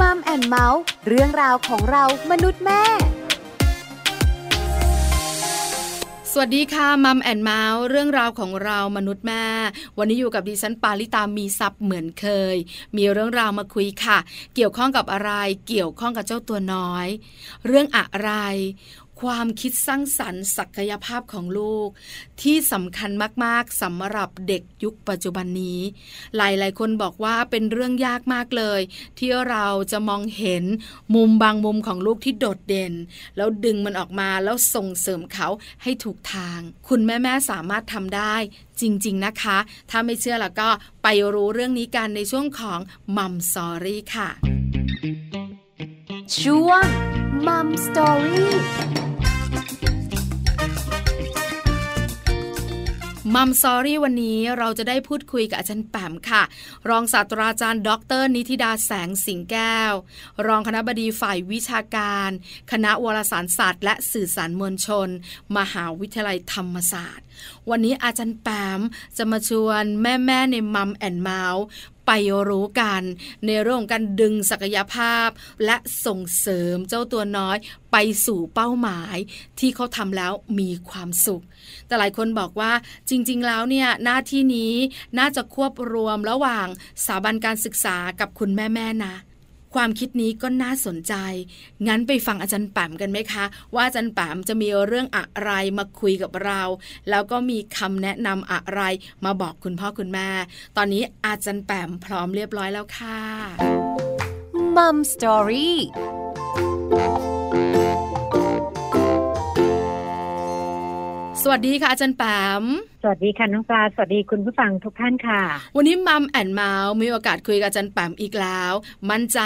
มัมแอนเมาส์เรื่องราวของเรามนุษย์แม่ สวัสดีค่ะมัมแอนเมาส์เรื่องราวของเรามนุษย์แม่ วันนี้อยู่กับดิฉันปาลิตามีซัพ์เหมือนเคย มีเรื่องราวมาคุยค่ะ เกี่ยวข้องกับอะไร เกี่ยวข้องกับเจ้าตัวน้อย เรื่องอะไร ความคิดสร้างสรรค์ศักยภาพของลูก ที่สำคัญมากๆสำหรับเด็กยุคปัจจุบันนี้ หลายๆ คนบอกว่าเป็นเรื่องยากมากเลย ที่เราจะมองเห็นมุมบางมุมของลูกที่โดดเด่น แล้วดึงมันออกมาแล้วส่งเสริมเขาให้ถูกทาง คุณแม่ๆสามารถทำได้จริง ๆ นะคะ ถ้าไม่เชื่อแล้วก็ไปรู้เรื่องนี้กันในช่วงของ Mom Story ค่ะ ช่วง Mom Story มัมซอรี่วันนี้เราจะได้พูดคุยกับอาจารย์แปมค่ะ รองศาสตราจารย์ ดร นิติดาแสงสิงแก้ว รองคณะบดีฝ่ายวิชาการ คณะวารสารศาสตร์ และสื่อสารมวลชน มหาวิทยาลัยธรรมศาสตร์ วันนี้อาจารย์แปมจะมาชวนแม่แม่ในมัมแอนเมาส์ ไปรู้กัน ในเรื่องการดึงศักยภาพ และส่งเสริมเจ้าตัวน้อยไปสู่เป้าหมายที่เขาทำแล้วมีความสุข แต่หลายคนบอกว่าจริง ๆ แล้วเนี่ยหน้าที่นี้น่าจะควบรวมระหว่างสถาบันการศึกษากับคุณแม่ๆนะ ความคิดนี้ก็น่าสนใจ งั้นไปฟังอาจารย์แปมกันไหมคะ ว่าอาจารย์แปมจะมีเรื่องอะไรมาคุยกับเรา แล้วก็มีคำแนะนำอะไรมาบอกคุณพ่อคุณแม่ ตอนนี้อาจารย์แปมพร้อมเรียบร้อยแล้วค่ะMom Story สวัสดีค่ะอาจารย์แปมส วัสดีค่ะน้องปลาสวัสดีคุณผู้ฟังทุกท่านค่ะ วันนี้มัมแอนเมาส์มีโอกาสคุยกับอาจารย์แปมอีกแล้ว มั่นใจ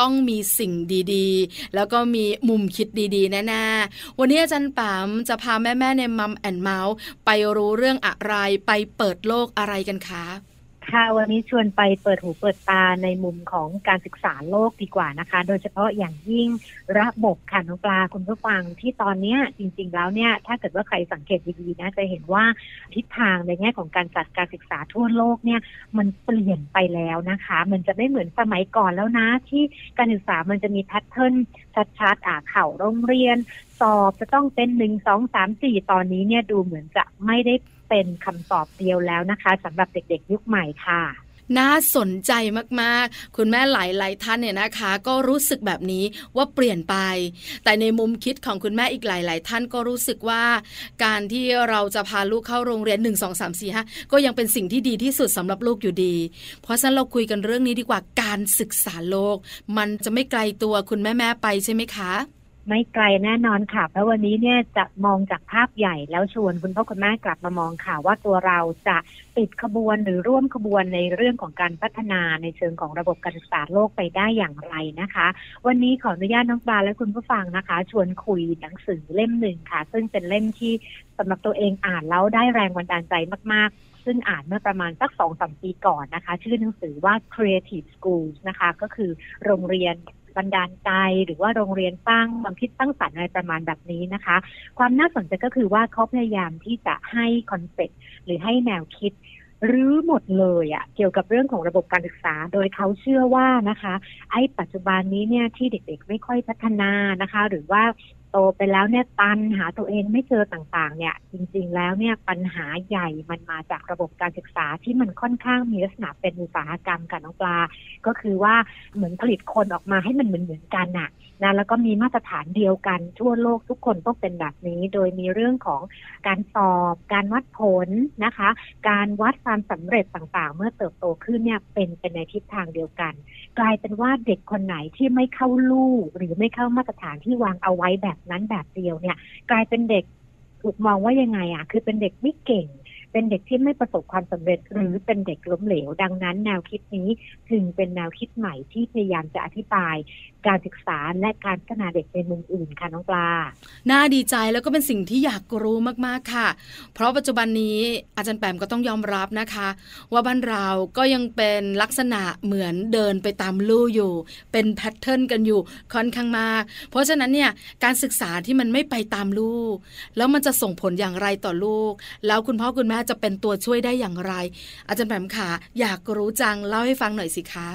ต้องมีสิ่งดีๆ แล้วก็มีมุมคิดดีๆแน่ๆวันนี้อาจารย์แปมจะพาแม่ๆในมัมแอนเมาส์ไปรู้เรื่องอะไรไปเปิดโลกอะไรกันคะ ค่ะ วันนี้ชวนไปเปิดหูเปิดตาในมุมของการศึกษาโลกดีกว่านะคะ โดยเฉพาะอย่างยิ่งระบบค่ะน้องปลาคุณผู้ฟังที่ตอนนี้จริง ๆ แล้วเนี่ย ถ้าเกิดว่าใครสังเกตดีๆนะจะเห็นว่าทิศทางในแง่ของการจัดการศึกษาทั่วโลกเนี่ย มันเปลี่ยนไปแล้วนะคะ มันจะไม่เหมือนสมัยก่อนแล้วนะ ที่การศึกษามันจะมีแพทเทิร์นชัดๆอ่าเข่าโรงเรียน สอบจะต้องเป็นหนึ่งสองสามสี่ตอนนี้เนี่ยดูเหมือนจะไม่ได้ เป็นคำตอบเดียวแล้วนะคะสำหรับเด็กๆ ยุคใหม่ค่ะน่าสนใจมากๆ คุณแม่หลาย ๆ ท่านเนี่ยนะคะ ก็รู้สึกแบบนี้ว่าเปลี่ยนไป แต่ในมุมคิดของคุณแม่อีกหลาย ๆ ท่านก็รู้สึกว่า การที่เราจะพาลูกเข้าโรงเรียน 1 2 3 4 5 ก็ยังเป็นสิ่งที่ดีที่สุดสำหรับลูกอยู่ดี เพราะฉะนั้นเราคุยกันเรื่องนี้ดีกว่าการศึกษาโลก มันจะไม่ไกลตัวคุณแม่ ๆ ไปใช่ไหมคะ ไม่ไกลแน่นอนค่ะ เพราะวันนี้เนี่ยจะมองจากภาพใหญ่แล้วชวนคุณพ่อคุณแม่กลับมามองค่ะ ว่าตัวเราจะติดขบวนหรือร่วมขบวนในเรื่องของการพัฒนาในเชิงของระบบการศึกษาโลกไปได้อย่างไรนะคะ วันนี้ขออนุญาตน้องปลาและคุณผู้ฟังนะคะ ชวนคุยหนังสือเล่มหนึ่งค่ะ ซึ่งเป็นเล่มที่สำหรับตัวเองอ่านแล้วได้แรงบันดาลใจมาก ๆซึ่งอ่านเมื่อประมาณสักสองสามปีก่อนนะคะ ชื่อหนังสือว่า Creative Schools นะคะ ก็คือโรงเรียน บันดาลใจ หรือว่าโรงเรียนสร้างความคิดสร้างสรรค์อะไรประมาณแบบนี้นะคะ ความน่าสนใจก็คือว่าเขาพยายามที่จะให้ concept หรือให้แนวคิด รื้อหมดเลยอะเกี่ยวกับเรื่องของระบบการศึกษา โดยเขาเชื่อว่านะคะ ไอ้ปัจจุบันนี้เนี่ยที่เด็กๆไม่ค่อยพัฒนานะคะ หรือว่าโตไปแล้วเนี่ยค้นหาตัวเองไม่เจอต่างๆ เนี่ย จริงๆแล้วเนี่ยปัญหาใหญ่มันมาจากระบบการศึกษาที่มันค่อนข้างมีลักษณะเป็นอุตสาหกรรมค่ะน้องปลา ก็คือว่าเหมือนผลิตคนออกมาให้มันเหมือนๆกันน่ะ นะแล้วก็มีมาตรฐานเดียวกันทั่วโลกทุกคนต้องเป็นแบบนี้ โดยมีเรื่องของการสอบ การวัดผลนะคะ การวัดความสำเร็จต่างๆ เมื่อเติบโตขึ้นเนี่ยเป็นเป็นในทิศทางเดียวกัน กลายเป็นว่าเด็กคนไหนที่ไม่เข้าลู่หรือไม่เข้ามาตรฐานที่วางเอาไว้แบบนั้นแบบเดียวเนี่ย กลายเป็นเด็กถูกมองว่ายังไงอะ คือเป็นเด็กไม่เก่ง เป็นเด็กที่ไม่ประสบความสำเร็จหรือเป็นเด็กล้มเหลว ดังนั้น แนวคิดนี้จึงเป็นแนวคิดใหม่ที่พยายามจะอธิบาย การศึกษาและการพัฒนาเด็กในมุมอื่นค่ะน้องปลา น่าดีใจแล้วก็เป็นสิ่งที่อยากรู้มากๆค่ะ เพราะปัจจุบันนี้อาจารย์แปมก็ต้องยอมรับนะคะ ว่าบ้านเราก็ยังเป็นลักษณะเหมือนเดินไปตามลู่อยู่ เป็นแพทเทิร์นกันอยู่ค่อนข้างมาก เพราะฉะนั้นเนี่ยการศึกษาที่มันไม่ไปตามลู่แล้วมันจะส่งผลอย่างไรต่อลูก แล้วคุณพ่อคุณแม่จะเป็นตัวช่วยได้อย่างไร อาจารย์แปมค่ะอยากรู้จังเล่าให้ฟังหน่อยสิคะ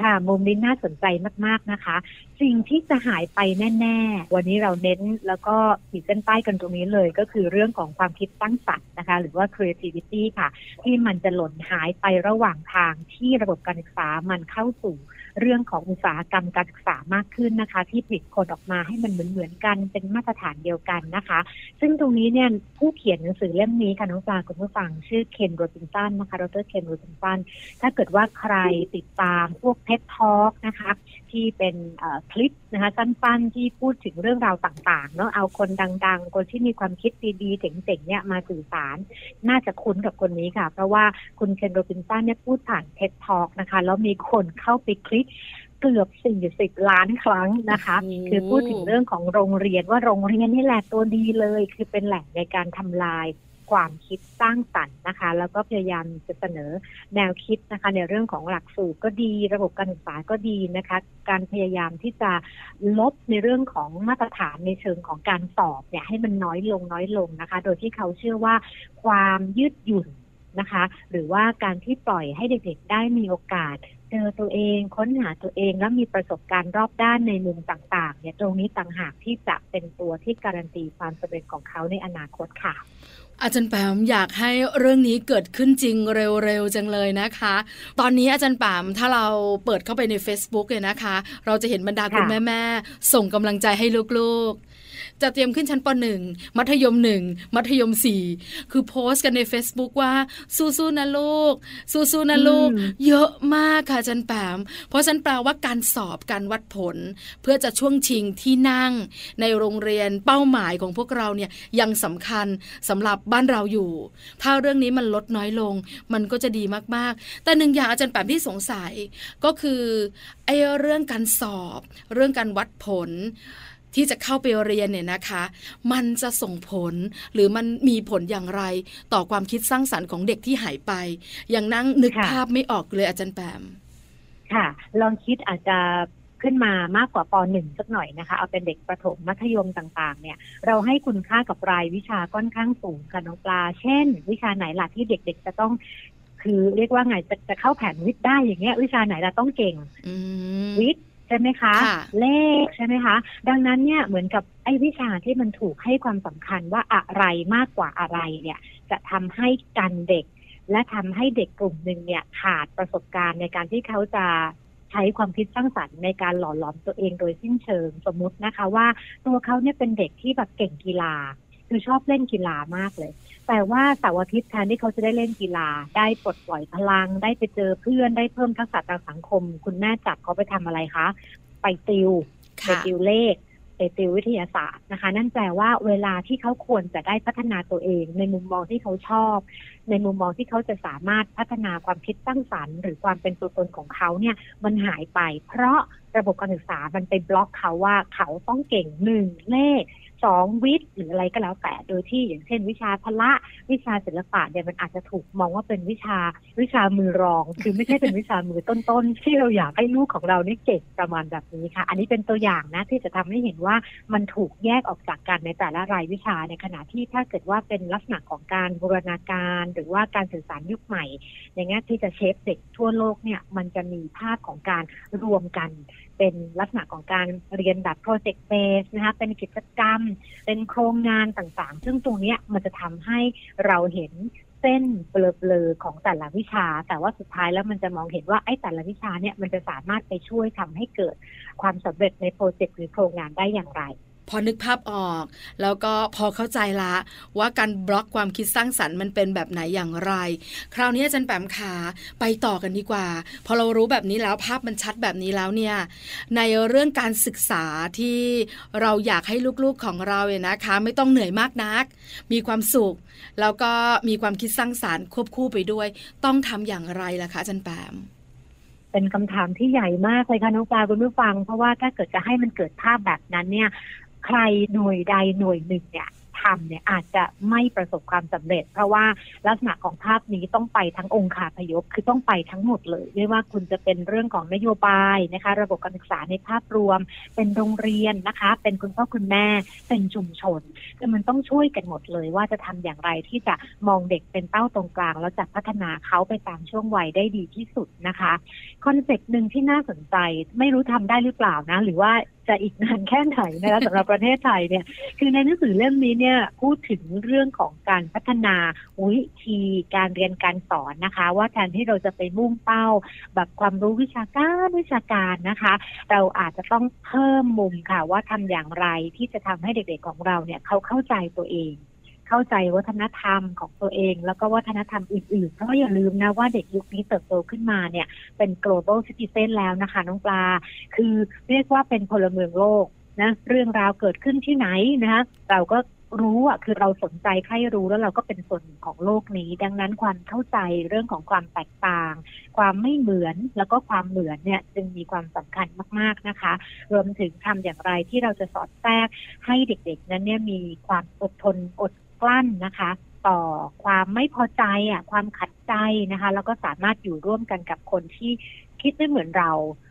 ค่ะมุมนี้น่าสนใจมากๆนะคะ สิ่งที่จะหายไปแน่ ๆ วันนี้เราเน้นแล้วก็ขีดเส้นใต้กันตรงนี้เลยก็คือเรื่องของความคิดสร้างสรรค์นะคะ หรือว่า creativity ค่ะ ที่มันจะหล่นหายไประหว่างทางที่ระบบการศึกษามันเข้าสู่ เรื่องของอุตสาหกรรมการศึกษามากขึ้นนะคะ ที่ผลิตคนออกมาให้มันเหมือนเหมือนกันเป็นมาตรฐานเดียวกันนะคะ ซึ่งตรงนี้เนี่ยผู้เขียนหนังสือเล่มนี้ค่ะน้องปลาคุณผู้ฟังชื่อ Ken Robinson นะคะดร. Ken Robinson ถ้าเกิดว่าใครติดตามพวก TED Talk นะคะ ที่เป็นคลิปนะคะสั้นๆ ที่พูดถึงเรื่องราวต่างๆเนาะเอาคนดัง ๆ คนที่มีความคิดดีๆเจ๋งๆเนี่ยมาสื่อสาร น่าจะคุ้นกับคนนี้ค่ะ เพราะว่าคุณ Ken Robinson เนี่ยพูดผ่านเท็ตทอ k นะคะ แล้วมีคนเข้าไปคลิกเกือบสี่สิบล้านครั้งนะคะ คือพูดถึงเรื่องของโรงเรียนว่าโรงเรียนนี่แหละตัวดีเลย คือเป็นแหล่งในการทำลาย ความคิดสร้างสรรค์นะคะ แล้วก็พยายามจะเสนอแนวคิดนะคะ ในเรื่องของหลักสูตรก็ดี ระบบการศึกษาก็ดีนะคะ การพยายามที่จะลบในเรื่องของมาตรฐานในเชิงของการสอบเนี่ยให้มันน้อยลงน้อยลงนะคะ โดยที่เขาเชื่อว่าความยืดหยุ่นนะคะ หรือว่าการที่ปล่อยให้เด็กๆได้มีโอกาสเจอตัวเองค้นหาตัวเองแล้วมีประสบการณ์รอบด้านในมุมต่างๆเนี่ยตรงนี้ต่างหากที่จะเป็นตัวที่การันตีความสำเร็จของเขาในอนาคตค่ะ อาจารย์แปมอยากให้เรื่องนี้เกิดขึ้นจริงเร็วๆจังเลยนะคะ ตอนนี้อาจารย์แปมถ้าเราเปิดเข้าไปใน Facebook เลยนะคะ เราจะเห็นบรรดาคุณแม่ๆส่งกำลังใจให้ลูกๆ จะเตรียมขึ้นชั้นป .1 มัธยม 1 มัธยม 4 คือโพสต์กันใน Facebook ว่าสู้ๆนะลูก สู้ๆนะลูก เยอะมากค่ะจันแปม เพราะฉันแปลว่าการสอบการวัดผล เพื่อจะช่วงชิงที่นั่ง ในโรงเรียนเป้าหมายของพวกเราเนี่ยยังสำคัญสำหรับบ้านเราอยู่ ถ้าเรื่องนี้มันลดน้อยลง มันก็จะดีมากๆ แต่หนึ่งอย่างอาจารย์แปมที่สงสัยก็คือไอ้เรื่องการสอบ เรื่องการวัดผล ที่จะเข้าไปเรียนเนี่ยนะคะ มันจะส่งผลหรือมันมีผลอย่างไรต่อความคิดสร้างสรรค์ของเด็กที่หายไป ยังนั่งนึกภาพไม่ออกเลยอาจารย์แปม ค่ะ ลองคิดอาจจะขึ้นมามากกว่าปหนึ่งสักหน่อยนะคะ เอาเป็นเด็กประถมมัธยมต่างๆ เนี่ย เราให้คุณค่ากับรายวิชาค่อนข้างสูงค่ะน้องปลา เช่น วิชาไหนล่ะที่เด็กๆ จะต้องคือเรียกว่าไงจะจะเข้าแผนวิทย์ได้อย่างเงี้ย วิชาไหนล่ะต้องเก่งวิทย์ ช่ไหมคะ เลขใช่ไหมคะ ดังนั้นเนี่ยเหมือนกับไอ้วิชาที่มันถูกให้ความสำคัญว่าอะไรมากกว่าอะไรเนี่ย จะทำให้กันเด็ก และทำให้เด็กกลุ่มหนึ่งเนี่ยขาดประสบการณ์ในการที่เขาจะใช้ความคิดสร้างสรรค์ในการหล่อหลอมตัวเองโดยสิ้นเชิงสมมุตินะคะว่าตัวเขาเนี่ยเป็นเด็กที่แบบเก่งกีฬา คือชอบเล่นกีฬามากเลย แต่ว่าเสาร์อาทิตย์แทนที่เขาจะได้เล่นกีฬา ได้ปลดปล่อยพลัง ได้ไปเจอเพื่อนได้เพิ่มทักษะทางสังคม คุณแม่จับเขาไปทำอะไรคะ ไปติวไปติวเลขไปติววิทยาศาสตร์นะคะ นั่นแปลว่าเวลาที่เขาควรจะได้พัฒนาตัวเอง ในมุมมองที่เขาชอบ ในมุมมองที่เขาจะสามารถพัฒนาความคิดสร้างสรรค์ หรือความเป็นตัวตนของเขาเนี่ยมันหายไป เพราะระบบการศึกษามันไปบล็อกเขาว่าเขาต้องเก่งหนึ่งเลข สองวิทย์หรืออะไรก็แล้วแต่โดยที่อย่างเช่น วิชาพละวิชาศิลปะเนี่ยมันอาจจะถูกมองว่าเป็นวิชาวิชามือรอง คือไม่ใช่เป็นวิชามือต้นๆ ที่เราอยากให้ลูกของเราเนี่ยเก่งประมาณแบบนี้ค่ะ อันนี้เป็นตัวอย่างนะที่จะทำให้เห็นว่ามันถูกแยกออกจากกันในแต่ละรายวิชาในขณะที่ถ้าเกิดว่าเป็นลักษณะของการบูรณาการ หรือว่าการสื่อสารยุคใหม่ อย่างเงี้ยที่จะเชฟเด็กทั่วโลกเนี่ยมันจะมีภาพของการรวมกันเป็นลักษณะของการเรียนแบบโปรเจกต์เบสนะคะเป็นกิจกรรม เป็นโครงงานต่างๆ ซึ่งตรงนี้มันจะทำให้เราเห็นเส้นเบลอๆของแต่ละวิชา แต่ว่าสุดท้ายแล้วมันจะมองเห็นว่าไอ้แต่ละวิชาเนี่ยมันจะสามารถไปช่วยทำให้เกิดความสำเร็จในโปรเจกต์หรือโครงงานได้อย่างไร พอนึกภาพออก แล้วก็พอเข้าใจละว่าการบล็อกความคิดสร้างสรรค์มันเป็นแบบไหนอย่างไร คราวนี้อาจารย์แปมขาไปต่อกันดีกว่า พอเรารู้แบบนี้แล้วภาพมันชัดแบบนี้แล้วเนี่ยในเรื่องการศึกษาที่เราอยากให้ลูกๆของเราเนี่ยนะคะ ไม่ต้องเหนื่อยมากนัก มีความสุข แล้วก็มีความคิดสร้างสารรค์ควบคู่ไปด้วย ต้องทำอย่างไรล่ะคะอาจารย์แปมเป็นคำถามที่ใหญ่มากเลยค่ะน้องปลาคุณผู้ฟัง เพราะว่าถ้าเกิดจะให้มันเกิดภาพแบบนั้นเนี่ย ใครหน่วยใดหน่วยหนึ่งเนี่ยทำเนี่ยอาจจะไม่ประสบความสำเร็จ เพราะว่าลักษณะของภาพนี้ต้องไปทั้งองค์คาพยพคือต้องไปทั้งหมดเลย ไม่ว่าคุณจะเป็นเรื่องของนโยบายนะคะ ระบบการศึกษาในภาพรวม เป็นโรงเรียนนะคะ เป็นคุณพ่อคุณแม่เป็นชุมชนคือมันต้องช่วยกันหมดเลย ว่าจะทำอย่างไรที่จะมองเด็กเป็นเป้าตรงกลาง แล้วจะพัฒนาเขาไปตามช่วงวัยได้ดีที่สุดนะคะ concept หนึ่งที่น่าสนใจไม่รู้ทำได้หรือเปล่านะ หรือว่าจะอีกนานแค่ไหนนะคะสำหรับประเทศไทยเนี่ยคือในหนังสือเล่มนี้เนี่ยพูดถึงเรื่องของการพัฒนาวิธีการเรียนการสอนนะคะ ว่าแทนที่เราจะไปมุ่งเป้า แบบความรู้วิชาการวิชาการนะคะ เราอาจจะต้องเพิ่มมุมค่ะว่าทำอย่างไรที่จะทำให้เด็กๆของเราเนี่ยเขาเข้าใจตัวเอง เข้าใจวัฒนธรรมของตัวเอง แล้วก็วัฒนธรรมอื่นๆ เพราะอย่าลืมนะว่าเด็กยุคนี้เติบโตขึ้นมาเนี่ยเป็น global citizen แล้วนะคะน้องปลา คือเรียกว่าเป็นพลเมืองโลกนะเรื่องราวเกิดขึ้นที่ไหนนะคะเราก็รู้อะคือเราสนใจใครรู้แล้วเราก็เป็นส่วนของโลกนี้ ดังนั้นความเข้าใจเรื่องของความแตกต่าง ความไม่เหมือนแล้วก็ความเหมือนเนี่ยจึงมีความสำคัญมากๆนะคะ รวมถึงทำอย่างไรที่เราจะสอดแทรกให้เด็กๆ นั้นเนี่ยมีความอดทนอด กลั้นนะคะ ต่อความไม่พอใจอะความขัดใจนะคะ แล้วก็สามารถอยู่ร่วมกันกับคนที่คิดไม่เหมือนเรา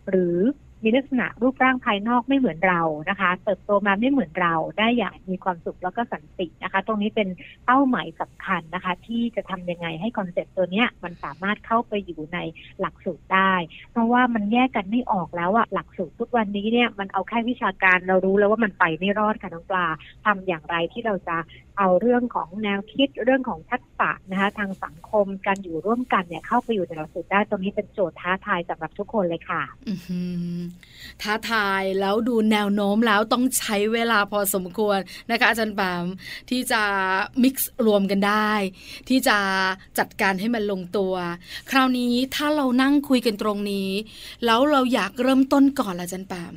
หรือ มีลักษณะรูปร่างภายนอกไม่เหมือนเรานะคะ เติบโตมาไม่เหมือนเราได้อย่างมีความสุขแล้วก็สันตินะคะ ตรงนี้เป็นเป้าหมายสำคัญนะคะ ที่จะทำยังไงให้ concept ตัวเนี้ยมันสามารถเข้าไปอยู่ในหลักสูตรได้ เพราะว่ามันแยกกันไม่ออกแล้วอะหลักสูตรทุกวันนี้เนี่ยมันเอาแค่วิชาการเรารู้แล้วว่ามันไปไม่รอดค่ะน้องปลาทำอย่างไรที่เราจะเอาเรื่องของแนวคิดเรื่องของทักษะนะคะ ทางสังคมการอยู่ร่วมกันเนี่ยเข้าไปอยู่ในหลักสูตรได้ตรงนี้เป็นโจทย์ท้าทายสำหรับทุกคนเลยค่ะท้าทายแล้วดูแนวโน้มแล้วต้องใช้เวลาพอสมควรนะคะอาจารย์ปามที่จะมิกซ์รวมกันได้ ที่จะจัดการให้มันลงตัว คราวนี้ถ้าเรานั่งคุยกันตรงนี้ แล้วเราอยากเริ่มต้นก่อนละอาจารย์ปาม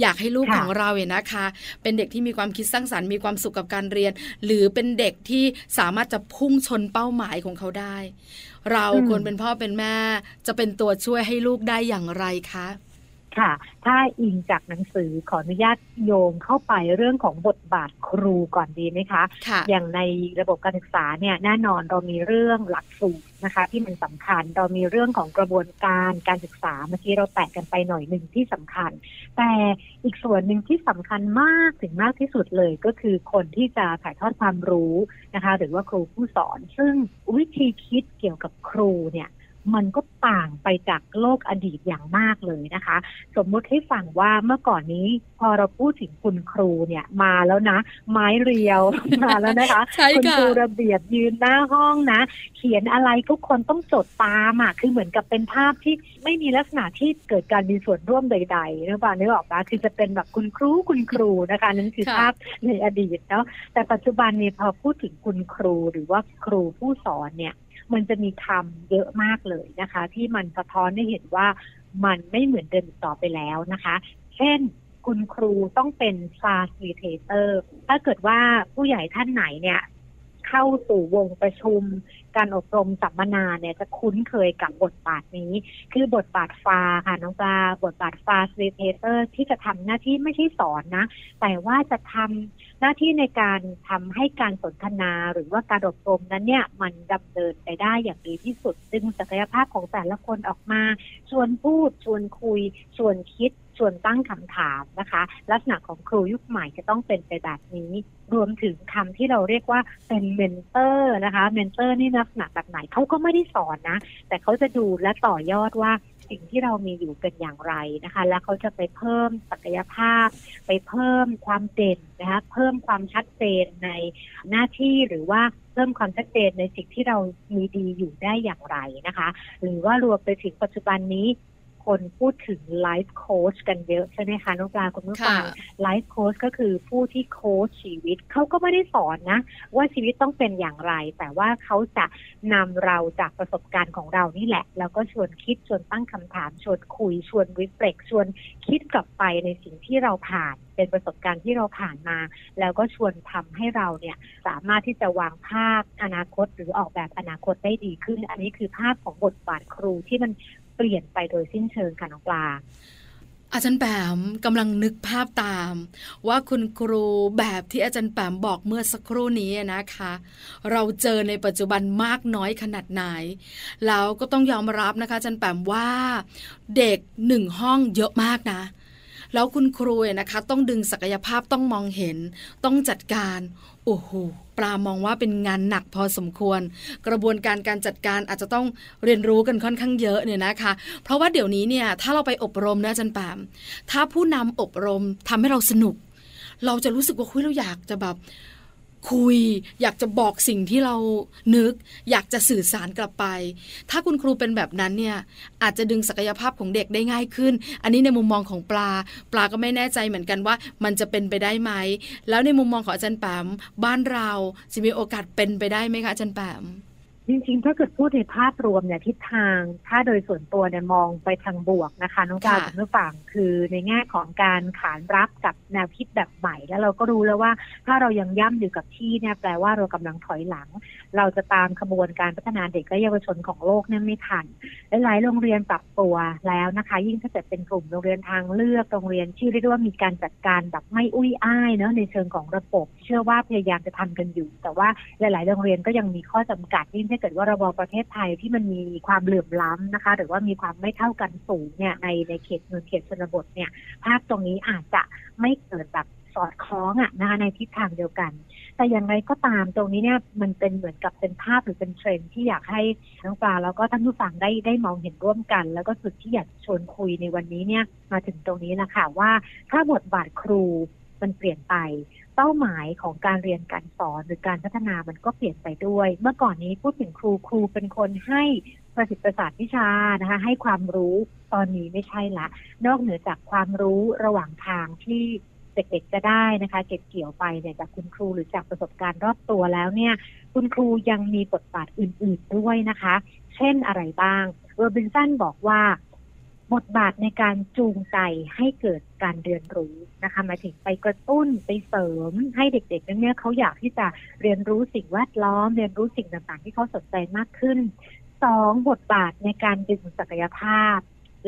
อยากให้ลูกของเราเนี่ยนะคะ เป็นเด็กที่มีความคิดสร้างสรรค์มีความสุขกับการเรียน หรือเป็นเด็กที่สามารถจะพุ่งชนเป้าหมายของเขาได้ เราควรเป็นพ่อเป็นแม่ จะเป็นตัวช่วยให้ลูกได้อย่างไรคะ ค่ะ ถ้าอิงจากหนังสือขออนุญาตโยงเข้าไปเรื่องของบทบาทครูก่อนดีไหมคะคะอย่างในระบบการศึกษาเนี่ยแน่นอนเรามีเรื่องหลักสูตรนะคะ ที่มันสำคัญเรามีเรื่องของกระบวนการการศึกษาเมื่อกี้เราแตะกันไปหน่อยหนึ่งที่สำคัญ แต่อีกส่วนหนึ่งที่สำคัญมากถึงมากที่สุดเลยก็คือคนที่จะถ่ายทอดความรู้นะคะ หรือว่าครูผู้สอน ซึ่งวิธีคิดเกี่ยวกับครูเนี่ย มันก็ต่างไปจากโลกอดีตอย่างมากเลยนะคะ สมมุติให้ฟังว่าเมื่อก่อนนี้พอเราพูดถึงคุณครูเนี่ยมาแล้วนะ ไม้เรียวมาแล้วนะคะคุณครูระเบียบยืนหน้าห้องนะ เขียนอะไรทุกคนต้องจดตามอะคือเหมือนกับเป็นภาพที่ไม่มีลักษณะที่เกิดการมีส่วนร่วมใดๆนะป่ะนึกออกปะคือจะเป็นแบบคุณครูคุณครูนะคะนั่นคือภาพในอดีตเนาะแต่ปัจจุบันเนี่ยพอพูดถึงคุณครูหรือว่าครูผู้สอนเนี่ย มันจะมีคำเยอะมากเลยนะคะ ที่มันสะท้อนให้เห็นว่ามันไม่เหมือนเดิมต่อไปแล้วนะคะ เช่นคุณครูต้องเป็น facilitator ถ้าเกิดว่าผู้ใหญ่ท่านไหนเนี่ย เข้าสู่วงประชุม การอบรมสัมมนาเนี่ยจะคุ้นเคยกับบทบาทนี้ คือบทบาท fa ค่ะน้องปลาบทบาท facilitator ที่จะทำหน้าที่ไม่ใช่สอนนะ แต่ว่าจะทำหน้าที่ในการทำให้การสนทนาหรือว่าการอบรมนั้นเนี่ยมันดำเนินไปได้อย่างดีที่สุดดึงศักยภาพของแต่ละคนออกมา ชวนพูดชวนคุยชวนคิด ชวนตั้งคำถามนะคะ ลักษณะของครูยุคใหม่จะต้องเป็นไปแบบนี้ รวมถึงคำที่เราเรียกว่าเป็น mentor นะคะ mentor นี่ลักษณะแบบไหนเขาก็ไม่ได้สอนนะ แต่เขาจะดูและต่อยอดว่าสิ่งที่เรามีอยู่เป็นอย่างไรนะคะ แล้วเขาจะไปเพิ่มศักยภาพ ไปเพิ่มความเด่นนะคะเพิ่มความชัดเจนในหน้าที่หรือว่าเพิ่มความชัดเจนในสิ่งที่เรามีดีอยู่ได้อย่างไรนะคะ หรือว่ารวมไปถึงปัจจุบันนี้ คนพูดถึงไลฟ์โค้ชกันเยอะใช่ไหมคะน้องปลาคุณผู้ฟังไลฟ์โค้ชก็คือผู้ที่โค้ชชีวิตเขาก็ไม่ได้สอนนะ ว่าชีวิตต้องเป็นอย่างไร แต่ว่าเขาจะนำเราจากประสบการณ์ของเรานี่แหละ แล้วก็ชวนคิดชวนตั้งคำถาม ชวนคุยชวน reflect ชวนคิดกลับไปในสิ่งที่เราผ่านเป็นประสบการณ์ที่เราผ่านมา แล้วก็ชวนทำให้เราเนี่ยสามารถที่จะวางภาพอนาคตหรือออกแบบอนาคตได้ดีขึ้น อันนี้คือภาพของบทบาทครูที่มัน เปลี่ยนไปโดยสิ้นเชิงค่ะน้องปลาอาจารย์แปมกำลังนึกภาพตาม ว่าคุณครูแบบที่อาจารย์แปมบอกเมื่อสักครู่นี้นะคะ เราเจอในปัจจุบันมากน้อยขนาดไหน แล้วก็ต้องยอมรับนะคะอาจารย์แปมว่า เด็กหนึ่งห้องเยอะมากนะ แล้วคุณครูนะคะ ต้องดึงศักยภาพต้องมองเห็น ต้องจัดการ โอ้โหปลามองว่าเป็นงานหนักพอสมควร กระบวนการการจัดการอาจจะต้องเรียนรู้กันค่อนข้างเยอะเนี่ยนะคะ เพราะว่าเดี๋ยวนี้เนี่ยถ้าเราไปอบรมนะจันแปมถ้าผู้นำอบรมทำให้เราสนุก เราจะรู้สึกว่าคุยเราอยากจะแบบ คุย อยากจะบอกสิ่งที่เรานึก อยากจะสื่อสารกลับไป ถ้าคุณครูเป็นแบบนั้นเนี่ยอาจจะดึงศักยภาพของเด็กได้ง่ายขึ้น อันนี้ในมุมมองของปลา ปลาก็ไม่แน่ใจเหมือนกันว่า มันจะเป็นไปได้ไหม แล้วในมุมมองของอาจารย์แปมบ้านเราจะมีโอกาสเป็นไปได้ไหมคะอาจารย์แปม จริงๆ ถ้าเกิดพูดในภาพรวมเนี่ยทิศทาง ถ้าโดยส่วนตัวเนี่ยมองไปทางบวกนะคะ น้องดาวคุณผู้ฟังคือในแง่ของการขานรับกับแนวคิดแบบใหม่ แล้วเราก็รู้แล้วว่า ถ้าเรายังย่ำอยู่กับที่เนี่ยแปลว่าเรากำลังถอยหลัง เราจะตามขบวนการพัฒนาเด็กและเยาวชนของโลกเนี่ยไม่ทันหลายโรงเรียนปรับตัวแล้วนะคะ ยิ่งถ้าเกิดเป็นกลุ่มโรงเรียนทางเลือกโรงเรียนที่เรียกว่ามีการจัดการแบบไม่อุ้ยอ้ายเนาะในเชิงของระบบ เชื่อว่าพยายามจะทำกันอยู่ แต่ว่าหลาย ๆ โรงเรียนก็ยังมีข้อจำกัดยิ่งถ้าเกิดว่าระบบประเทศไทยที่มันมีความเหลื่อมล้ำนะคะ หรือว่ามีความไม่เท่ากันสูงเนี่ยในในเขตเมืองเขตชนบทเนี่ยภาพตรงนี้อาจจะไม่เกิดแบบสอดคล้องอะนะคะในทิศทางเดียวกัน แต่อย่างไรก็ตามตรงนี้เนี่ยมันเป็นเหมือนกับเป็นภาพหรือเป็นเทรนที่อยากให้ทั้งปลาแล้วก็ท่านผู้ฟังได้ได้มองเห็นร่วมกัน แล้วก็สุดที่อยากชวนคุยในวันนี้เนี่ยมาถึงตรงนี้แล้วค่ะว่าถ้าบทบาทครูมันเปลี่ยนไป เป้าหมายของการเรียนการสอนหรือการพัฒนามันก็เปลี่ยนไปด้วย เมื่อก่อนนี้พูดถึงครูครูเป็นคนให้ประสิทธิ์ประสาทวิชานะคะ ให้ความรู้ตอนนี้ไม่ใช่ละ นอกเหนือจากความรู้ระหว่างทางที่เด็กๆจะได้นะคะเก็บเกี่ยวไปเนี่ยจากคุณครูหรือจากประสบการณ์รอบตัวแล้วเนี่ย คุณครูยังมีบทบาทอื่นๆด้วยนะคะ เช่นอะไรบ้างโรบินสันบอกว่า บทบาทในการจูงใจให้เกิดการเรียนรู้นะคะมาถึงไปกระตุ้นไปเสริมให้เด็กๆเนี่ยเขาอยากที่จะเรียนรู้สิ่งแวดล้อม เรียนรู้สิ่งต่างๆ ที่เขาสนใจมากขึ้นสองบทบาทในการดึงศักยภาพ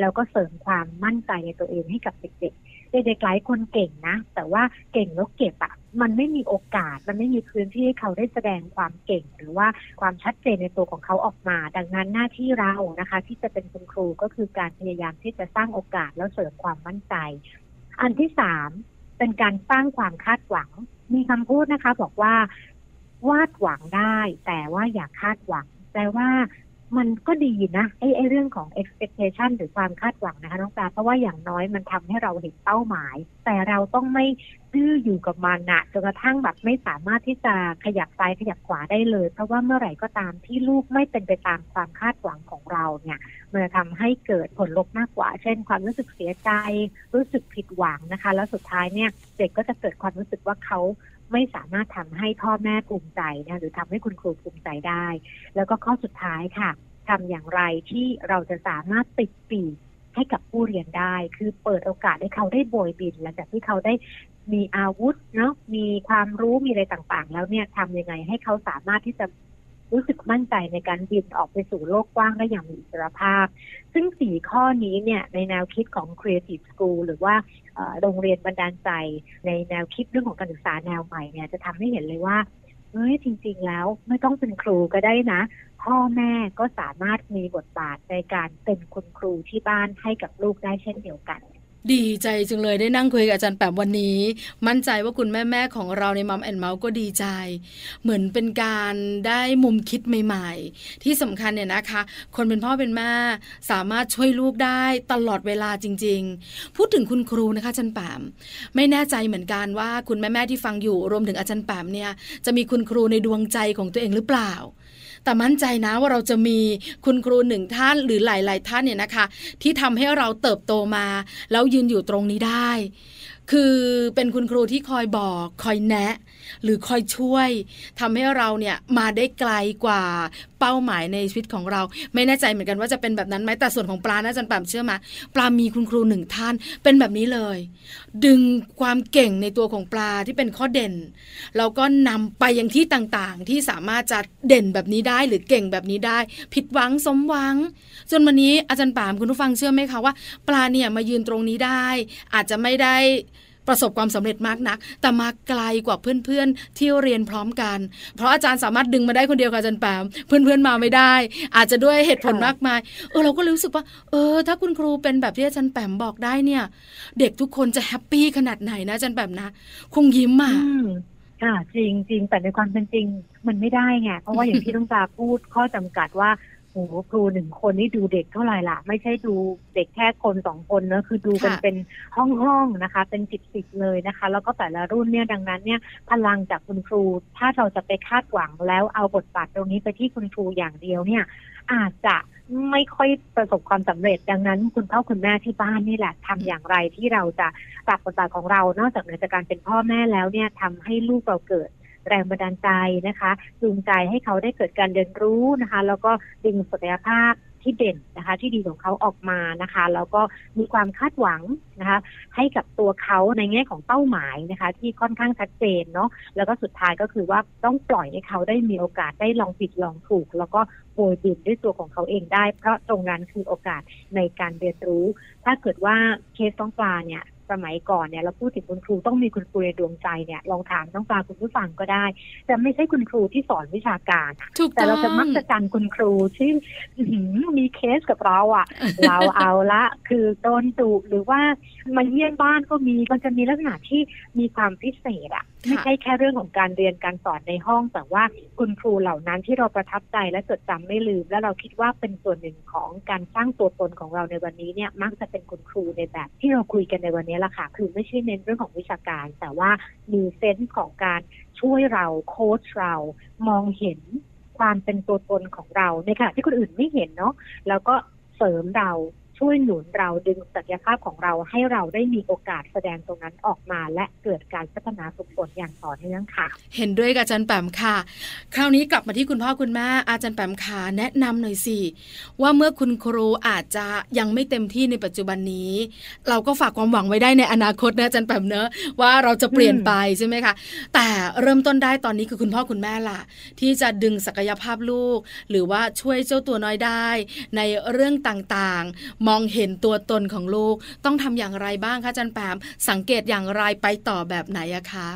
แล้วก็เสริมความมั่นใจในตัวเองให้กับเด็กๆเด็กๆหลายคนเก่งนะ แต่ว่าเก่งแล้วเก็บอะ มันไม่มีโอกาส มันไม่มีพื้นที่ให้เขาได้แสดงความเก่ง หรือว่าความชัดเจนในตัวของเขาออกมา ดังนั้นหน้าที่เรานะคะ ที่จะเป็นคุณครูก็คือการพยายามที่จะสร้างโอกาสแล้วเสริมความมั่นใจ อันที่สามเป็นการสร้างความคาดหวัง มีคำพูดนะคะ บอกว่าวาดหวังได้ แต่ว่าอย่าคาดหวังแปลว่า มันก็ดีนะไอ้ไอ้เรื่องของ expectation หรือความคาดหวังนะคะน้องปลาเพราะว่าอย่างน้อยมันทำให้เราเห็นเป้าหมาย แต่เราต้องไม่ดื้ออยู่กับมันนะจนกระทั่งแบบไม่สามารถที่จะขยับซ้ายขยับขวาได้เลย เพราะว่าเมื่อไหร่ก็ตามที่ลูกไม่เป็นไปตามความคาดหวังของเราเนี่ยมันจะทำให้เกิดผลลบมากกว่า เช่น ความรู้สึกเสียใจ รู้สึกผิดหวังนะคะ แล้วสุดท้ายเนี่ยเด็กก็จะเกิดความรู้สึกว่าเขา ไม่สามารถทำให้พ่อแม่ภูมิใจนะหรือทำให้คุณครูภูมิใจได้ แล้วก็ข้อสุดท้ายค่ะทำอย่างไรที่เราจะสามารถติดปีกให้กับผู้เรียนได้ คือเปิดโอกาสให้เขาได้โบยบินหลังจากที่เขาได้มีอาวุธเนาะมีความรู้มีอะไรต่างๆ แล้วเนี่ยทำยังไงให้เขาสามารถที่จะ รู้สึกมั่นใจในการบินออกไปสู่โลกกว้างได้อย่างมีอิสรภาพ ซึ่งสี่ข้อนี้เนี่ยในแนวคิดของ Creative School หรือว่าโรงเรียนบันดาลใจในแนวคิดเรื่องของการศึกษาแนวใหม่เนี่ยจะทำให้เห็นเลยว่าเฮ้ยจริง ๆ แล้วไม่ต้องเป็นครูก็ได้นะ พ่อแม่ก็สามารถมีบทบาทในการเป็นคุณครูที่บ้านให้กับลูกได้เช่นเดียวกัน ดีใจจังเลยได้นั่งคุยกับอาจารย์แปมวันนี้ มั่นใจว่าคุณแม่ๆของเราในมัมแอนเมาส์ก็ดีใจ เหมือนเป็นการได้มุมคิดใหม่ ๆ ที่สำคัญเนี่ยนะคะ คนเป็นพ่อเป็นแม่สามารถช่วยลูกได้ตลอดเวลาจริง ๆ พูดถึงคุณครูนะคะอาจารย์แปมไม่แน่ใจเหมือนกันว่าคุณแม่ๆที่ฟังอยู่รวมถึงอาจารย์แปมเนี่ยจะมีคุณครูในดวงใจของตัวเองหรือเปล่า แต่มั่นใจนะว่าเราจะมีคุณครูหนึ่งท่านหรือหลาย ๆ ท่านเนี่ยนะคะ ที่ทำให้เราเติบโตมา แล้วยืนอยู่ตรงนี้ได้ คือเป็นคุณครูที่คอยบอกคอยแนะ หรือคอยช่วยทำให้เราเนี่ยมาได้ไกลกว่าเป้าหมายในชีวิตของเรา ไม่แน่ใจเหมือนกันว่าจะเป็นแบบนั้นไหมแต่ส่วนของปลานะอาจารย์แปมเชื่อมาปลามีคุณครูหนึ่งท่านเป็นแบบนี้เลย ดึงความเก่งในตัวของปลาที่เป็นข้อเด่นแล้วก็นำไปยังที่ต่างๆ ที่สามารถจะเด่นแบบนี้ได้หรือเก่งแบบนี้ได้ ผิดหวังสมหวัง จนวันนี้อาจารย์ปามคุณผู้ฟังเชื่อไหมคะว่า ปลาเนี่ยมายืนตรงนี้ได้ อาจจะไม่ได้ ประสบความสำเร็จมากนัก แต่มาไกลกว่าเพื่อนๆที่เรียนพร้อมกัน เพราะอาจารย์สามารถดึงมาได้คนเดียวกับอาจารย์แปมเพื่อนๆมาไม่ได้ อาจจะด้วยเหตุผลมากมายเออเราก็รู้สึกว่า เออ ถ้าคุณครูเป็นแบบที่อาจารย์แปมบอกได้เนี่ย เด็กทุกคนจะ happy ขนาดไหนนะอาจารย์แปมนะคงยิ้มอะค่ะจริงจริงแต่ในความเป็นจริง มันไม่ได้ไงเพราะว่าอย่างที่ต้องตาพูดข้อจำกัดว่า โอ้ครูหนึ่งคนนี่ดูเด็กเท่าไหร่ล่ะ ไม่ใช่ดูเด็กแค่คนสองคนนะคือดูกันเป็นห้องห้องนะคะ เป็นสิบสิบเลยนะคะ แล้วก็แต่ละรุ่นเนี่ยดังนั้นเนี่ยพลังจากคุณครู ถ้าเราจะไปคาดหวังแล้วเอาบทบาทตรงนี้ไปที่คุณครูอย่างเดียวเนี่ย อาจจะไม่ค่อยประสบความสำเร็จดังนั้น คุณพ่อคุณแม่ที่บ้านนี่แหละทำอย่างไรที่เราจะปรับบทบาทของเรา นอกจากเหนือจากการเป็นพ่อแม่แล้วเนี่ยทำให้ลูกเราเกิด แรงบันดาลใจนะคะจูงใจให้เขาได้เกิดการเรียนรู้นะคะ แล้วก็ดึงศักยภาพที่เด่นนะคะ ที่ดีของเขาออกมานะคะ แล้วก็มีความคาดหวังนะคะ ให้กับตัวเขาในแง่ของเป้าหมายนะคะ ที่ค่อนข้างชัดเจนเนาะแล้วก็สุดท้ายก็คือว่าต้องปล่อยให้เขาได้มีโอกาสได้ลองผิดลองถูก แล้วก็โวยบินด้วยตัวของเขาเองได้ เพราะตรงนั้นคือโอกาสในการเรียนรู้ ถ้าเกิดว่าเคสต้องปลาเนี่ย สมัยก่อนเนี่ยเราพูดถึงคุณครูต้องมีคุณครูในดวงใจเนี่ยลองถามต้องปลาคุณผู้ฟังก็ได้ แต่ไม่ใช่คุณครูที่สอนวิชาการ แต่เราจะมักจะจำคุณครูที่มีเคสกับเราอะ เราเอาละคือโดนดุหรือว่ามาเยี่ยมบ้านก็มีมันจะมีลักษณะที่มีความพิเศษอะไม่ใช่แค่เรื่องของการเรียนการสอนในห้อง แต่ว่าคุณครูเหล่านั้นที่เราประทับใจและจดจำไม่ลืม และเราคิดว่าเป็นส่วนหนึ่งของการสร้างตัวตนของเราในวันนี้เนี่ยมักจะเป็นคุณครูในแบบที่เราคุยกันในวันนี้ละค่ะ คือไม่ใช่เน้นเรื่องของวิชาการ แต่ว่ามีเซนส์ของการช่วยเราโค้ชเรามองเห็นความเป็นตัวตนของเราในขณะที่คนอื่นไม่เห็นเนาะแล้วก็เสริมเรา ช่วยหนุนเราดึงศักยภาพของเราให้เราได้มีโอกาสแสดงตรงนั้นออกมา และเกิดการพัฒนาฝึกฝนอย่างต่อเนื่องค่ะ เห็นด้วยกับอาจารย์แปมค่ะ คราวนี้กลับมาที่คุณพ่อคุณแม่อาจารย์แปมค่ะแนะนำหน่อยสิว่าเมื่อคุณครูอาจจะยังไม่เต็มที่ในปัจจุบันนี้ เราก็ฝากความหวังไว้ได้ในอนาคตนะอาจารย์แปมเนอะว่าเราจะเปลี่ยนไปใช่ไหมคะแต่เริ่มต้นได้ตอนนี้คือคุณพ่อคุณแม่ล่ะ ที่จะดึงศักยภาพลูก หรือว่าช่วยเจ้าตัวน้อยได้ ในเรื่องต่างๆมองเห็นตัวตนของลูก ต้องทำอย่างไรบ้างคะจันแปมสังเกตอย่างไรไปต่อแบบไหนอะคะ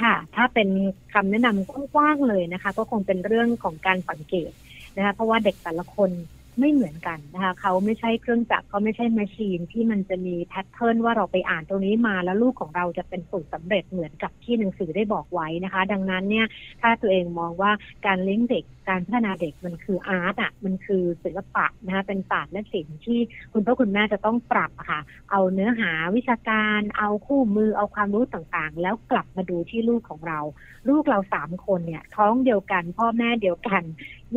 ค่ะ ถ้าเป็นคำแนะนำกว้างๆเลยนะคะ ก็คงเป็นเรื่องของการสังเกตนะคะ เพราะว่าเด็กแต่ละคน ไม่เหมือนกันนะคะเขาไม่ใช่เครื่องจักรเขาไม่ใช่แมชชีนที่มันจะมีแพทเทิร์นว่าเราไปอ่านตรงนี้มาแล้วลูกของเราจะเป็นสูตรสาเร็จเหมือนกับที่หนังสือได้บอกไว้นะคะ ดังนั้นเนี่ยถ้าตัวเองมองว่าการเลี้ยงเด็กการพัฒนาเด็กมันคืออาร์ตอะมันคือศิลปะนะคะเป็นศาสตร์และศิลป์ที่คุณพ่อคุณแม่จะต้องปรับค่ะ เอาเนื้อหาวิชาการ เอาคู่มือเอาความรู้ต่างๆ แล้วกลับมาดูที่ลูกของเรา ลูกเราสามคนเนี่ยท้องเดียวกัน พ่อแม่เดียวกัน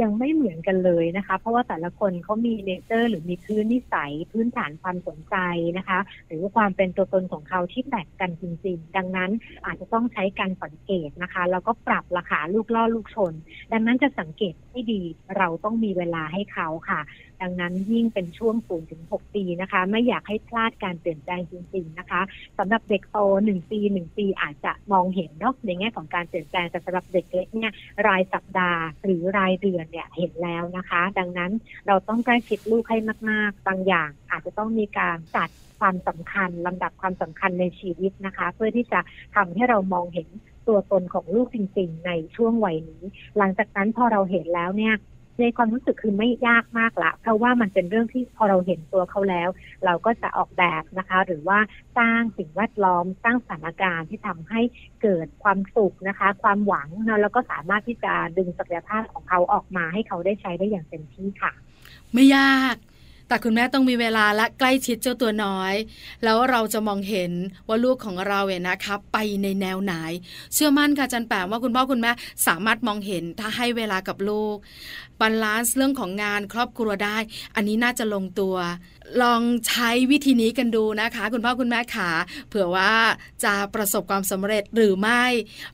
ยังไม่เหมือนกันเลยนะคะ เพราะว่าแต่ละคนเขามีเนเจอร์ หรือมีพื้นนิสัยพื้นฐานความสนใจนะคะ หรือว่าความเป็นตัวตนของเขาที่แตกกันจริง ๆ ดังนั้นอาจจะต้องใช้การสังเกตนะคะ แล้วก็ปรับราคาลูกล่อลูกชน ดังนั้นจะสังเกตให้ดีเราต้องมีเวลาให้เขาค่ะ ดังนั้นยิ่งเป็นช่วงศูนย์ถึงหกปีนะคะ ไม่อยากให้พลาดการเปลี่ยนแปลงจริง ๆนะคะสำหรับเด็กโตหนึ่งปีหนึ่งปีอาจจะมองเห็นเนาะในแง่ของการเปลี่ยนแปลงแต่สำหรับเด็กเล็กเนี่ยรายสัปดาห์ หรือรายเดือนเนี่ยเห็นแล้วนะคะ ดังนั้นเราต้องใกล้ชิดลูกให้มาก ๆ บางอย่าง อาจจะต้องมีการจัดความสำคัญลำดับความสำคัญในชีวิตนะคะ เพื่อที่จะทำให้เรามองเห็นตัวตนของลูกจริง ๆ ในช่วงวัยนี้ หลังจากนั้นพอเราเห็นแล้วเนี่ย ในความรู้สึกคือไม่ยากมากละ เพราะว่ามันเป็นเรื่องที่พอเราเห็นตัวเขาแล้ว เราก็จะออกแบบนะคะ หรือว่าสร้างสิ่งแวดล้อม สร้างสถานการณ์ที่ทำให้เกิดความสุขนะคะ ความหวังนะแล้วก็สามารถที่จะดึงศักยภาพของเขาออกมาให้เขาได้ใช้ได้อย่างเต็มที่ค่ะ ไม่ยาก แต่คุณแม่ต้องมีเวลาและใกล้ชิดเจ้าตัวน้อย แล้วเราจะมองเห็นว่าลูกของเราเนี่ยนะครับไปในแนวไหน เชื่อมั่นค่ะอาจารย์แปมว่าคุณพ่อคุณแม่สามารถมองเห็นถ้าให้เวลากับลูก balance เรื่องของงานครอบครัวได้ อันนี้น่าจะลงตัว ลองใช้วิธีนี้กันดูนะคะ คุณพ่อคุณแม่ขาเผื่อว่าจะประสบความสำเร็จหรือไม่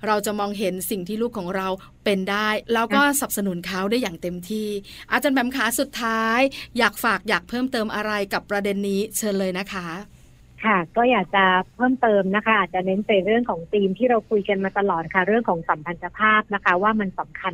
เราจะมองเห็นสิ่งที่ลูกของเราเป็นได้ แล้วก็สนับสนุนเขาได้อย่างเต็มที่ อาจารย์แบมขาสุดท้าย อยากฝากอยากเพิ่มเติมอะไรกับประเด็นนี้เชิญเลยนะคะ ค่ะ ก็อยากจะเพิ่มเติมนะคะอาจจะเน้นไปเรื่องของธีมที่เราคุยกันมาตลอดค่ะ เรื่องของสัมพันธภาพนะคะ ว่ามันสำคัญ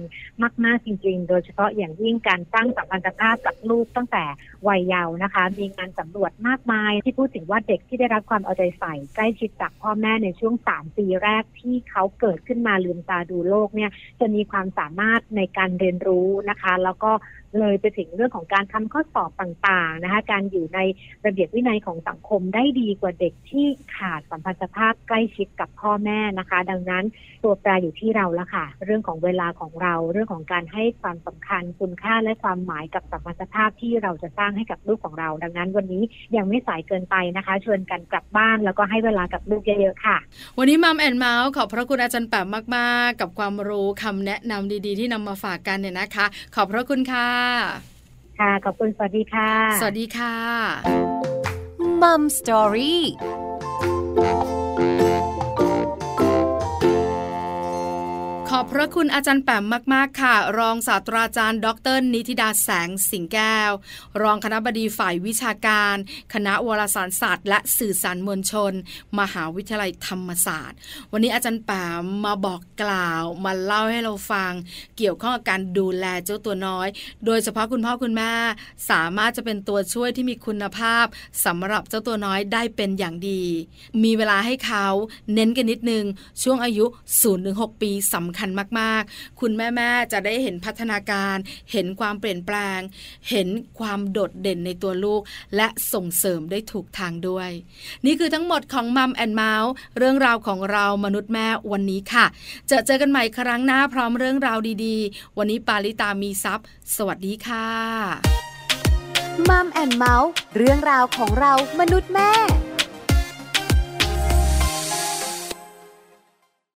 มาก ๆ จริง ๆ โดยเฉพาะอย่างยิ่งการสร้างสัมพันธภาพกับลูกตั้งแต่วัยเยาว์นะคะ มีงานสำรวจมากมาย ที่พูดถึงว่าเด็กที่ได้รับความเอาใจใส่ใกล้ชิดจากพ่อแม่ในช่วงสามปีแรกที่เขาเกิดขึ้นมาลืมตาดูโลกเนี่ยจะมีความสามารถในการเรียนรู้นะคะ แล้วก็ เลยไปถึงเรื่องของการทำข้อสอบต่างๆนะคะการอยู่ในระเบียบวินัยของสังคมได้ดีกว่าเด็กที่ขาดสัมพันธภาพใกล้ชิดกับพ่อแม่นะคะ ดังนั้นตัวแปรอยู่ที่เราละค่ะ เรื่องของเวลาของเรา เรื่องของการให้ความสำคัญคุณค่าและความหมายกับสัมพันธภาพที่เราจะสร้างให้กับลูกของเรา ดังนั้นวันนี้ยังไม่สายเกินไปนะคะชวนกันกลับบ้านแล้วก็ให้เวลากับลูกเยอะๆค่ะ วันนี้ Mom and Mouth ขอบพระคุณอาจารย์แปมมาก ๆ กับความรู้คำแนะนำดีๆ ที่นำมาฝากกันเนี่ยนะคะ ขอบพระคุณค่ะค่ะ ขอบคุณ สวัสดีค่ะ สวัสดีค่ะ Mom Story ขอบพระคุณอาจารย์แปมมาก ๆ ค่ะ รองศาสตราจารย์ ดร นิธิดาแสงสิงแก้ว รองคณบดีฝ่ายวิชาการ คณะวารสารศาสตร์ และสื่อสารมวลชน มหาวิทยาลัยธรรมศาสตร์ วันนี้อาจารย์แปมมาบอกกล่าว มาเล่าให้เราฟัง เกี่ยวข้องกับการดูแลเจ้าตัวน้อย โดยเฉพาะคุณพ่อคุณแม่สามารถจะเป็นตัวช่วยที่มีคุณภาพสำหรับเจ้าตัวน้อยได้เป็นอย่างดี มีเวลาให้เขาเน้นกันนิดนึงช่วงอายุ0-6ปีสำคัญคัญมากๆ คุณแม่ๆจะได้เห็นพัฒนาการ เห็นความเปลี่ยนแปลง เห็นความโดดเด่นในตัวลูก และส่งเสริมได้ถูกทางด้วย นี่คือทั้งหมดของ Mom and Mouth เรื่องราวของเรามนุษย์แม่วันนี้ค่ะ จะเจอกันใหม่ครั้งหน้าพร้อมเรื่องราวดีๆ วันนี้ปาลิตามีทรัพย์สวัสดีค่ะ Mom and Mouth เรื่องราวของเรามนุษย์แม่